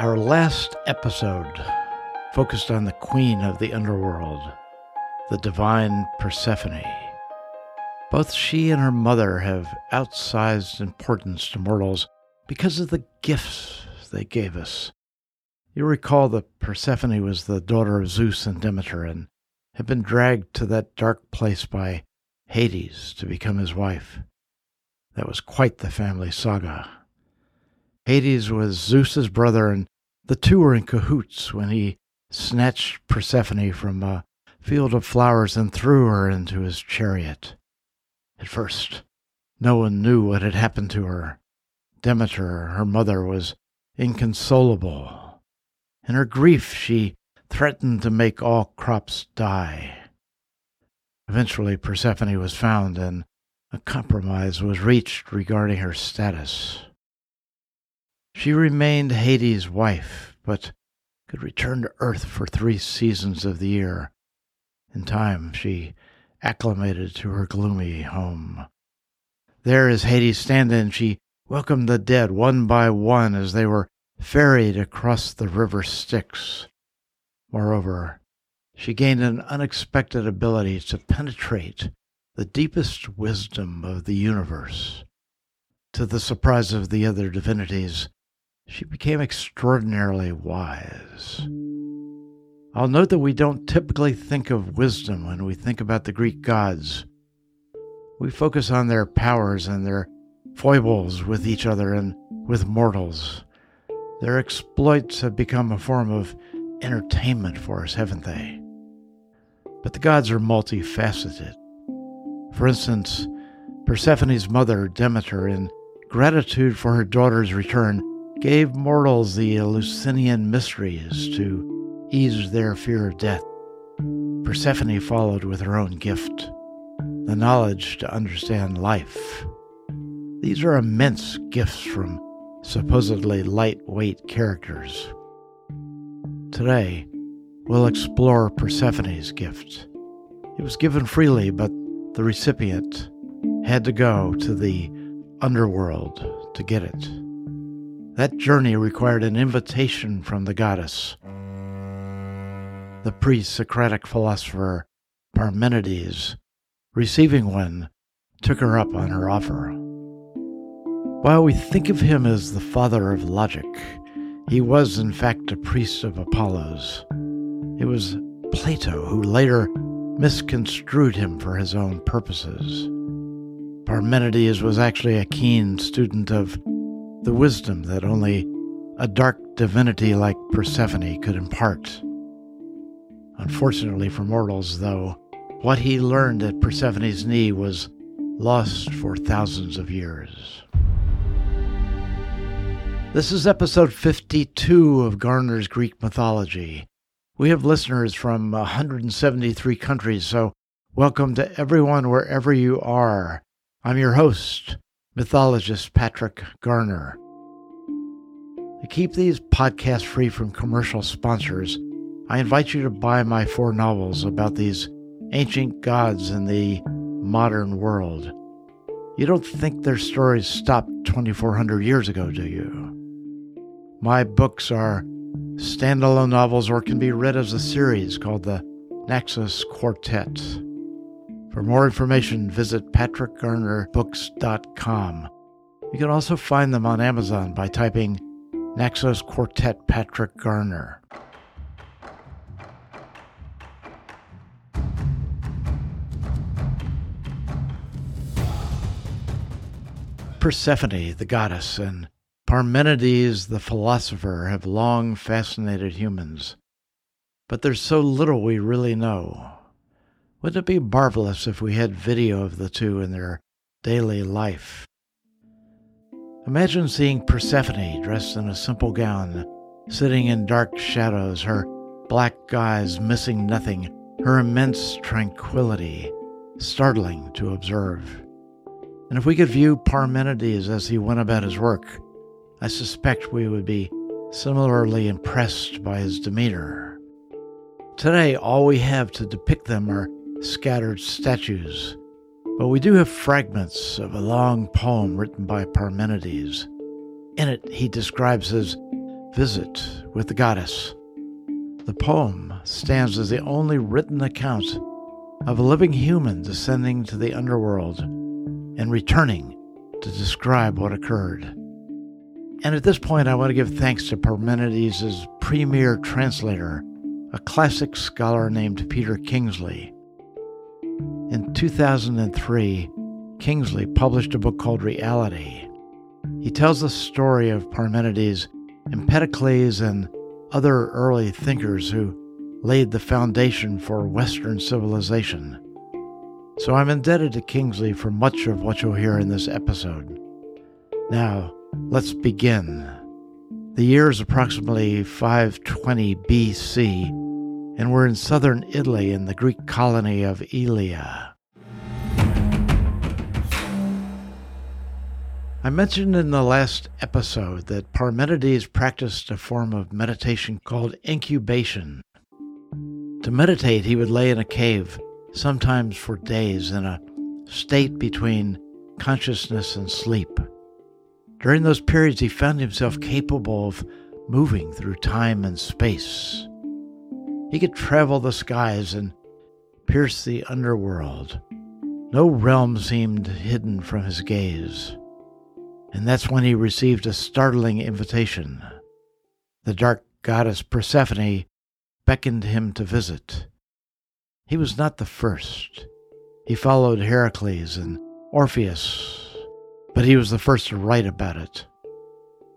Our last episode focused on the queen of the underworld, the divine Persephone. Both she and her mother have outsized importance to mortals because of the gifts they gave us. You recall that Persephone was the daughter of Zeus and Demeter and had been dragged to that dark place by Hades to become his wife. That was quite the family saga. Hades was Zeus's brother, and the two were in cahoots when he snatched Persephone from a field of flowers and threw her into his chariot. At first, no one knew what had happened to her. Demeter, her mother, was inconsolable. In her grief, she threatened to make all crops die. Eventually, Persephone was found, and a compromise was reached regarding her status. She remained Hades' wife, but could return to Earth for three seasons of the year. In time, she acclimated to her gloomy home. There, as Hades' stand in, she welcomed the dead one by one as they were ferried across the river Styx. Moreover, she gained an unexpected ability to penetrate the deepest wisdom of the universe. To the surprise of the other divinities, she became extraordinarily wise. I'll note that we don't typically think of wisdom when we think about the Greek gods. We focus on their powers and their foibles with each other and with mortals. Their exploits have become a form of entertainment for us, haven't they? But the gods are multifaceted. For instance, Persephone's mother, Demeter, in gratitude for her daughter's return, gave mortals the Eleusinian mysteries to ease their fear of death. Persephone followed with her own gift, the knowledge to understand life. These are immense gifts from supposedly lightweight characters. Today, we'll explore Persephone's gift. It was given freely, but the recipient had to go to the underworld to get it. That journey required an invitation from the goddess. The pre Socratic philosopher Parmenides, receiving one, took her up on her offer. While we think of him as the father of logic, he was in fact a priest of Apollo's. It was Plato who later misconstrued him for his own purposes. Parmenides was actually a keen student of the wisdom that only a dark divinity like Persephone could impart. Unfortunately for mortals, though, what he learned at Persephone's knee was lost for thousands of years. This is episode 52 of Garner's Greek Mythology. We have listeners from 173 countries, so welcome to everyone wherever you are. I'm your host, mythologist Patrick Garner. To keep these podcasts free from commercial sponsors, I invite you to buy my four novels about these ancient gods in the modern world. You don't think their stories stopped 2,400 years ago, do you? My books are standalone novels or can be read as a series called the Naxos Quartet. For more information, visit patrickgarnerbooks.com. You can also find them on Amazon by typing Naxos Quartet Patrick Garner. Persephone, the goddess, and Parmenides, the philosopher, have long fascinated humans. But there's so little we really know. Wouldn't it be marvelous if we had video of the two in their daily life? Imagine seeing Persephone dressed in a simple gown, sitting in dark shadows, her black eyes missing nothing, her immense tranquility, startling to observe. And if we could view Parmenides as he went about his work, I suspect we would be similarly impressed by his demeanor. Today, all we have to depict them are scattered statues, but we do have fragments of a long poem written by Parmenides. In it, he describes his visit with the goddess. The poem stands as the only written account of a living human descending to the underworld and returning to describe what occurred. And at this point, I want to give thanks to Parmenides' premier translator, a classic scholar named Peter Kingsley. In 2003, Kingsley published a book called Reality. He tells the story of Parmenides, Empedocles, and other early thinkers who laid the foundation for Western civilization. So I'm indebted to Kingsley for much of what you'll hear in this episode. Now, let's begin. The year is approximately 520 BC, and we're in southern Italy in the Greek colony of Elea. I mentioned in the last episode that Parmenides practiced a form of meditation called incubation. To meditate, he would lay in a cave, sometimes for days, in a state between consciousness and sleep. During those periods, he found himself capable of moving through time and space. He could travel the skies and pierce the underworld. No realm seemed hidden from his gaze and that's when he received a startling invitation. The dark goddess Persephone beckoned him to visit. He was not the first. He followed Heracles and Orpheus, but he was the first to write about it.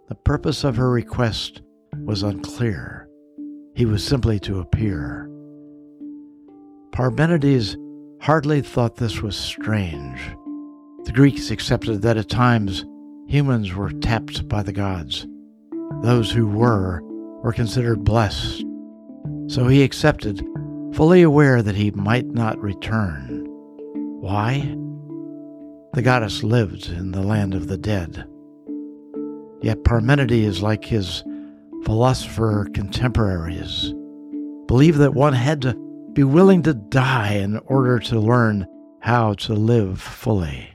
The purpose of her request was unclear. He was simply to appear. Parmenides hardly thought this was strange. The Greeks accepted that at times humans were tapped by the gods. Those who were were considered blessed. So he accepted, fully aware that he might not return. Why? The goddess lived in the land of the dead. Yet Parmenides, like his philosopher contemporaries, believed that one had to be willing to die in order to learn how to live fully.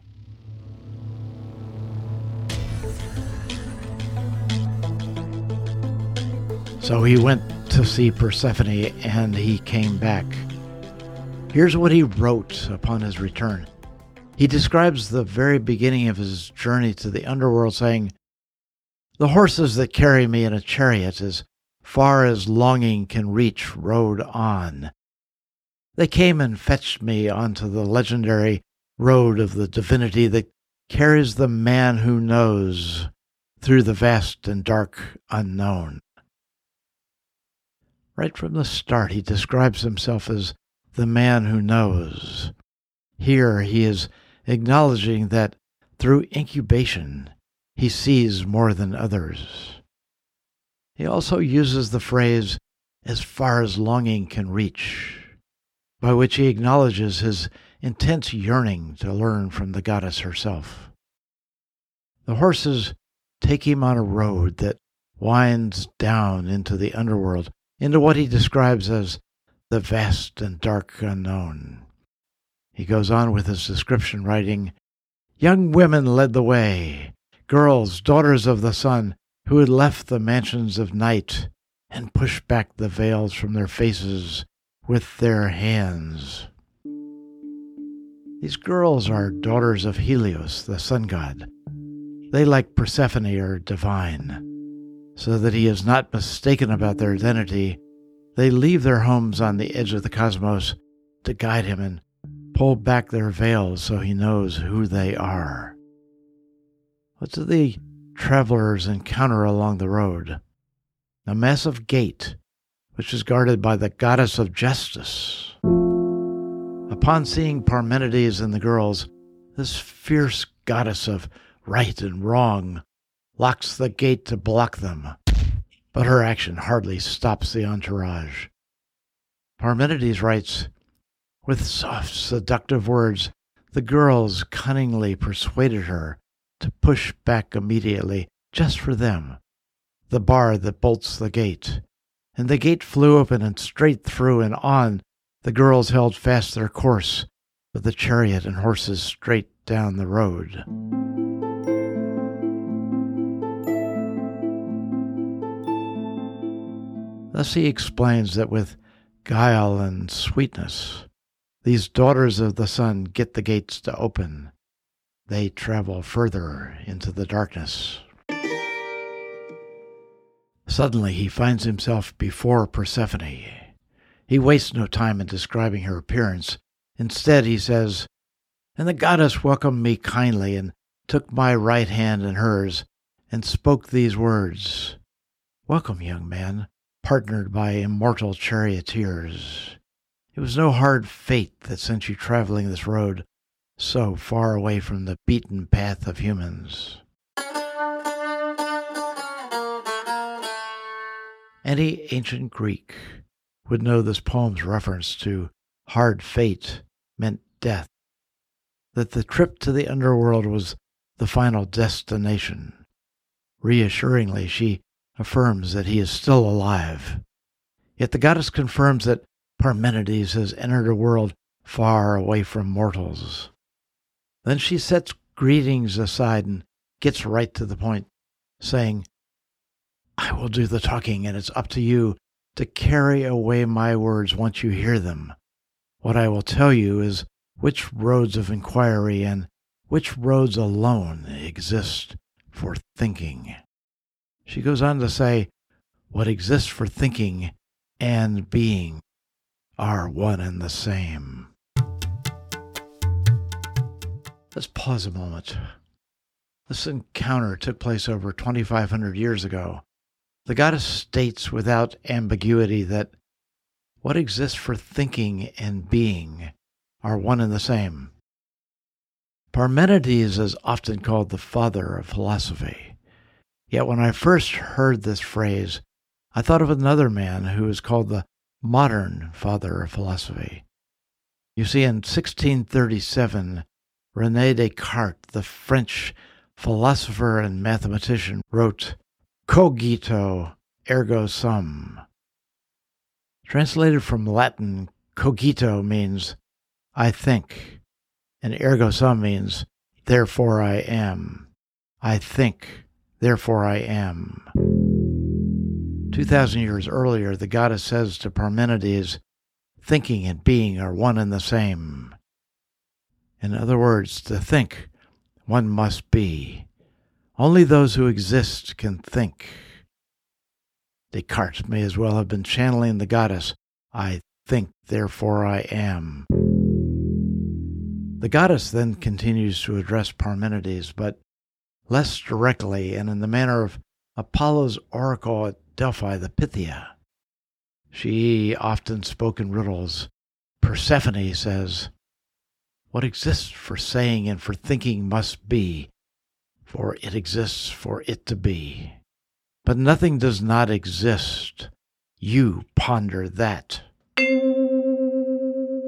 So he went to see Persephone and he came back. Here's what he wrote upon his return. He describes the very beginning of his journey to the underworld, saying, The horses that carry me in a chariot as far as longing can reach rode on. They came and fetched me onto the legendary road of the divinity that carries the man who knows through the vast and dark unknown. Right from the start, he describes himself as the man who knows. Here, he is acknowledging that through incubation, he sees more than others. He also uses the phrase, as far as longing can reach, by which he acknowledges his intense yearning to learn from the goddess herself. The horses take him on a road that winds down into the underworld into what he describes as the vast and dark unknown. He goes on with his description, writing Young women led the way, girls, daughters of the sun, who had left the mansions of night and pushed back the veils from their faces with their hands. These girls are daughters of Helios, the sun god. They, like Persephone, are divine so that he is not mistaken about their identity, they leave their homes on the edge of the cosmos to guide him and pull back their veils so he knows who they are. What do the travelers encounter along the road? A massive gate, which is guarded by the goddess of justice. Upon seeing Parmenides and the girls, this fierce goddess of right and wrong locks the gate to block them, but her action hardly stops the entourage. Parmenides writes, With soft, seductive words, the girls cunningly persuaded her to push back immediately, just for them, the bar that bolts the gate. And the gate flew open and straight through and on the girls held fast their course, with the chariot and horses straight down the road. Thus he explains that with guile and sweetness, these daughters of the sun get the gates to open. They travel further into the darkness. Suddenly he finds himself before Persephone. He wastes no time in describing her appearance. Instead, he says, And the goddess welcomed me kindly and took my right hand in hers and spoke these words Welcome, young man, partnered by immortal charioteers. It was no hard fate that sent you traveling this road so far away from the beaten path of humans. Any ancient Greek would know this poem's reference to hard fate meant death, that the trip to the underworld was the final destination. Reassuringly, she affirms that he is still alive. Yet the goddess confirms that Parmenides has entered a world far away from mortals. Then she sets greetings aside and gets right to the point, saying, I will do the talking, and it's up to you to carry away my words once you hear them. What I will tell you is which roads of inquiry and which roads alone exist for thinking. She goes on to say, What exists for thinking and being are one and the same. Let's pause a moment. This encounter took place over 2,500 years ago the goddess states without ambiguity that what exists for thinking and being are one and the same. Parmenides is often called the father of philosophy. Yet when I first heard this phrase, I thought of another man who is called the modern father of philosophy. You see, in 1637, Rene Descartes, the French philosopher and mathematician, wrote, cogito ergo sum. Translated from Latin, cogito means I think, and ergo sum means therefore I am. I think, therefore I am. 2,000 years earlier, the goddess says to Parmenides, thinking and being are one and the same. In other words, to think, one must be. Only those who exist can think. Descartes may as well have been channeling the goddess, I think, therefore I am. The goddess then continues to address Parmenides, but less directly and in the manner of Apollo's oracle at Delphi, the Pythia. She often spoke in riddles. Persephone says, What exists for saying and for thinking must be, for it exists for it to be. But nothing does not exist. You ponder that.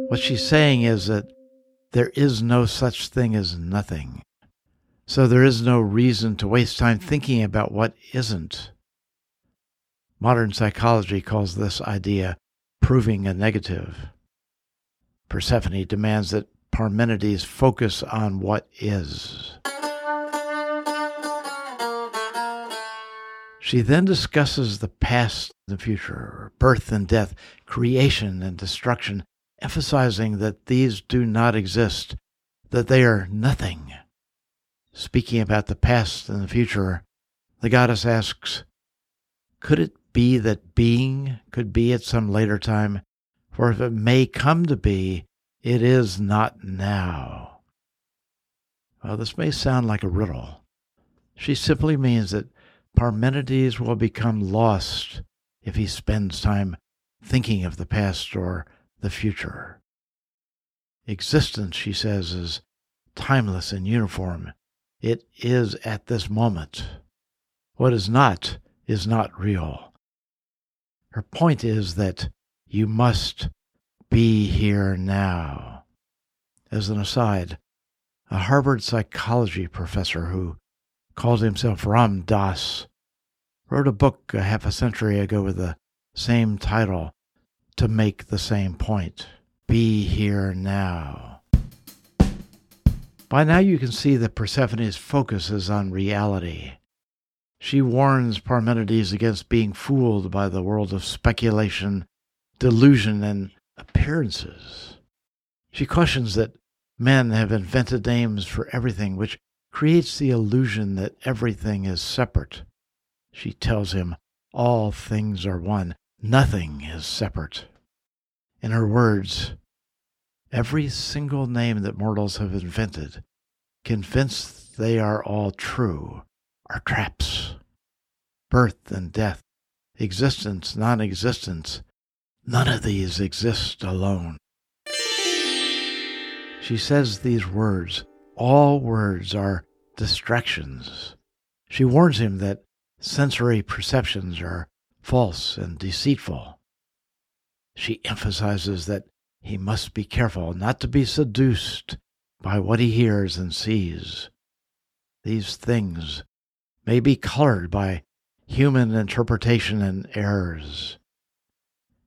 What she's saying is that there is no such thing as nothing. So there is no reason to waste time thinking about what isn't. Modern psychology calls this idea proving a negative. Persephone demands that Parmenides focus on what is. She then discusses the past and the future, birth and death, creation and destruction, emphasizing that these do not exist, that they are nothing. Speaking about the past and the future, the goddess asks, Could it be that being could be at some later time? For if it may come to be, it is not now. Well, this may sound like a riddle. She simply means that Parmenides will become lost if he spends time thinking of the past or the future. Existence, she says, is timeless and uniform. It is at this moment. What is not is not real. Her point is that you must be here now. As an aside, a Harvard psychology professor who called himself Ram Dass, wrote a book a half a century ago with the same title to make the same point Be Here Now. By now, you can see that Persephone's focus is on reality. She warns Parmenides against being fooled by the world of speculation, delusion, and appearances. She cautions that men have invented names for everything, which creates the illusion that everything is separate. She tells him all things are one, nothing is separate. In her words, every single name that mortals have invented, convinced they are all true, are traps. Birth and death, existence, non existence, none of these exist alone. She says these words, all words are distractions. She warns him that sensory perceptions are false and deceitful. She emphasizes that he must be careful not to be seduced by what he hears and sees. These things may be colored by human interpretation and errors.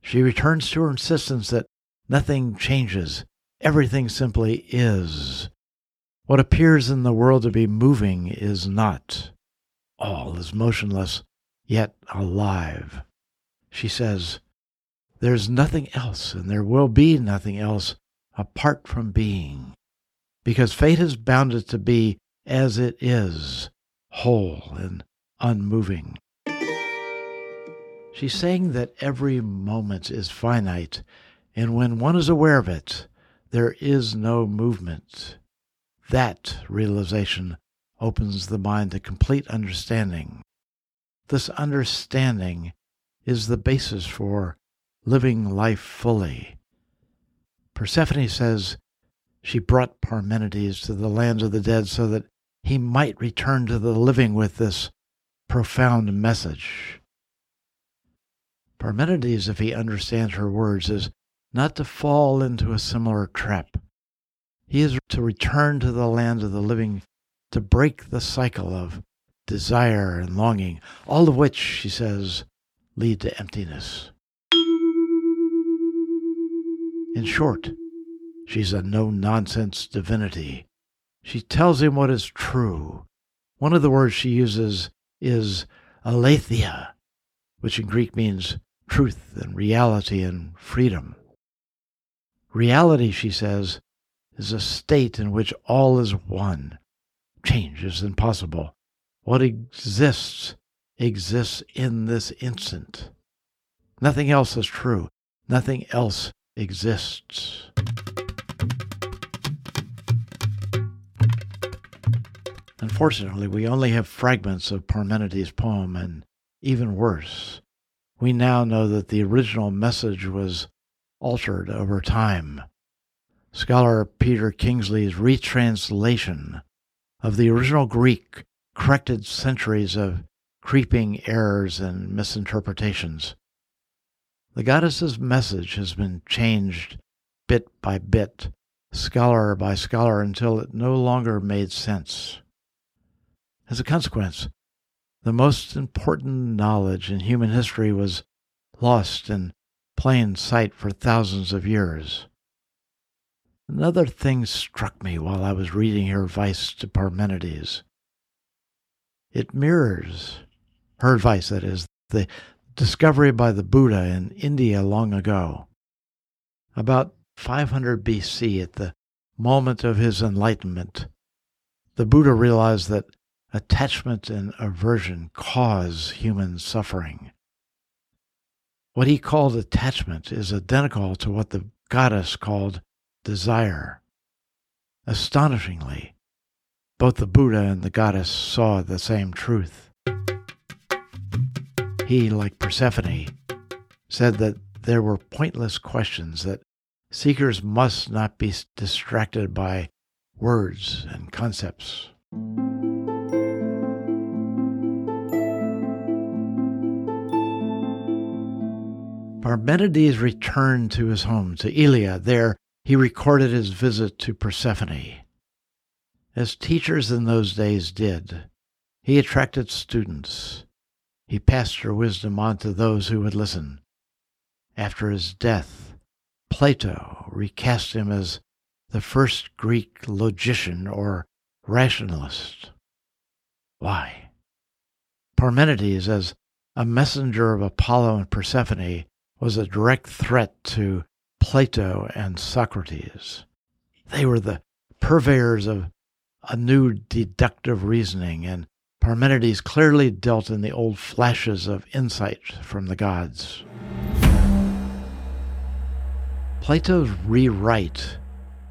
She returns to her insistence that nothing changes, everything simply is. What appears in the world to be moving is not. All is motionless, yet alive. She says, There's nothing else, and there will be nothing else apart from being, because fate has bound it to be as it is, whole and unmoving. She's saying that every moment is finite, and when one is aware of it, there is no movement. That realization opens the mind to complete understanding. This understanding is the basis for living life fully. Persephone says she brought Parmenides to the land of the dead so that he might return to the living with this profound message. Parmenides, if he understands her words, is not to fall into a similar trap. He is to return to the land of the living to break the cycle of desire and longing, all of which, she says, lead to emptiness. In short, she's a no nonsense divinity. She tells him what is true. One of the words she uses is aletheia, which in Greek means truth and reality and freedom. Reality, she says, is a state in which all is one. Change is impossible. What exists exists in this instant. Nothing else is true. Nothing else exists. Unfortunately, we only have fragments of Parmenides' poem, and even worse, we now know that the original message was altered over time. Scholar Peter Kingsley's retranslation of the original Greek corrected centuries of creeping errors and misinterpretations. The goddess's message has been changed bit by bit, scholar by scholar, until it no longer made sense. As a consequence, the most important knowledge in human history was lost in plain sight for thousands of years. Another thing struck me while I was reading her advice to Parmenides. It mirrors her advice, that is, the discovery by the Buddha in India long ago. About 500 BC, at the moment of his enlightenment, the Buddha realized that attachment and aversion cause human suffering. What he called attachment is identical to what the goddess called desire. Astonishingly, both the Buddha and the goddess saw the same truth. He, like Persephone, said that there were pointless questions, that seekers must not be distracted by words and concepts. Parmenides returned to his home, to Elea. There he recorded his visit to Persephone. As teachers in those days did, he attracted students. He passed her wisdom on to those who would listen. After his death, Plato recast him as the first Greek logician or rationalist. Why? Parmenides, as a messenger of Apollo and Persephone, was a direct threat to Plato and Socrates. They were the purveyors of a new deductive reasoning, and Parmenides clearly dealt in the old flashes of insight from the gods. Plato's rewrite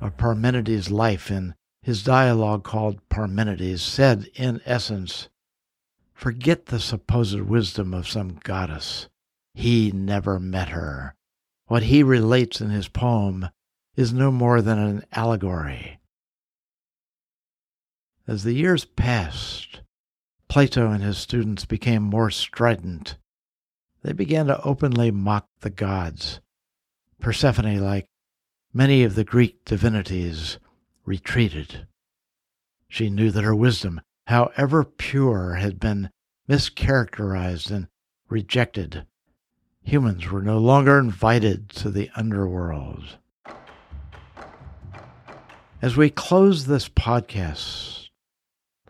of Parmenides' life in his dialogue called Parmenides said, in essence, Forget the supposed wisdom of some goddess. He never met her. What he relates in his poem is no more than an allegory. As the years passed, Plato and his students became more strident. They began to openly mock the gods. Persephone, like many of the Greek divinities, retreated. She knew that her wisdom, however pure, had been mischaracterized and rejected. Humans were no longer invited to the underworld. As we close this podcast,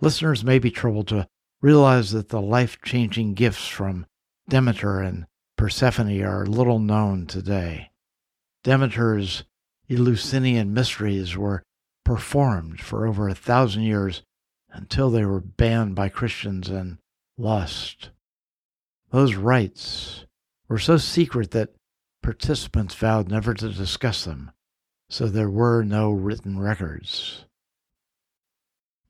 listeners may be troubled to realize that the life changing gifts from Demeter and Persephone are little known today. Demeter's Eleusinian mysteries were performed for over a thousand years until they were banned by Christians and lost. Those rites were so secret that participants vowed never to discuss them, so there were no written records.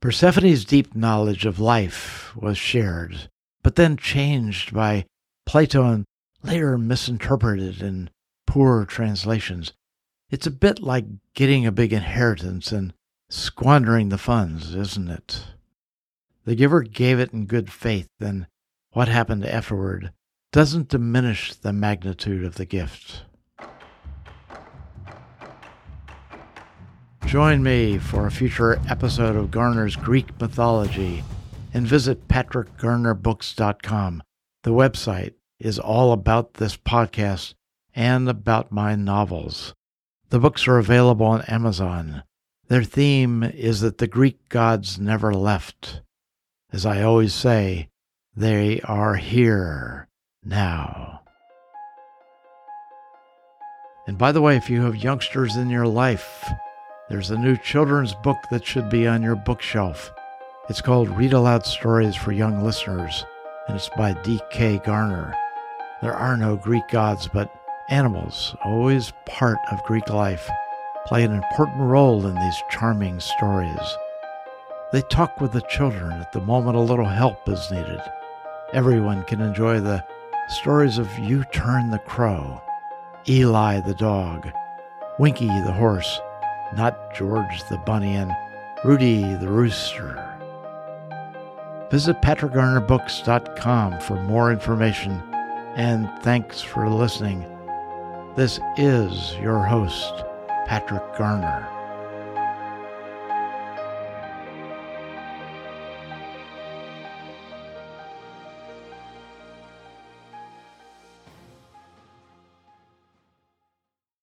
Persephone's deep knowledge of life was shared, but then changed by Plato and later misinterpreted in poor translations. It's a bit like getting a big inheritance and squandering the funds, isn't it? The giver gave it in good faith, and what happened afterward doesn't diminish the magnitude of the gift. Join me for a future episode of Garner's Greek mythology and visit patrickgarnerbooks.com. The website is all about this podcast and about my novels. The books are available on Amazon. Their theme is that the Greek gods never left. As I always say, they are here now. And by the way, if you have youngsters in your life, there's a new children's book that should be on your bookshelf. It's called Read Aloud Stories for Young Listeners, and it's by D.K. Garner. There are no Greek gods, but animals, always part of Greek life, play an important role in these charming stories. They talk with the children at the moment a little help is needed. Everyone can enjoy the stories of U Turn the Crow, Eli the dog, Winky the horse, not George the bunny, and Rudy the rooster. Visit patrickgarnerbooks.com for more information, and thanks for listening. This is your host, Patrick Garner.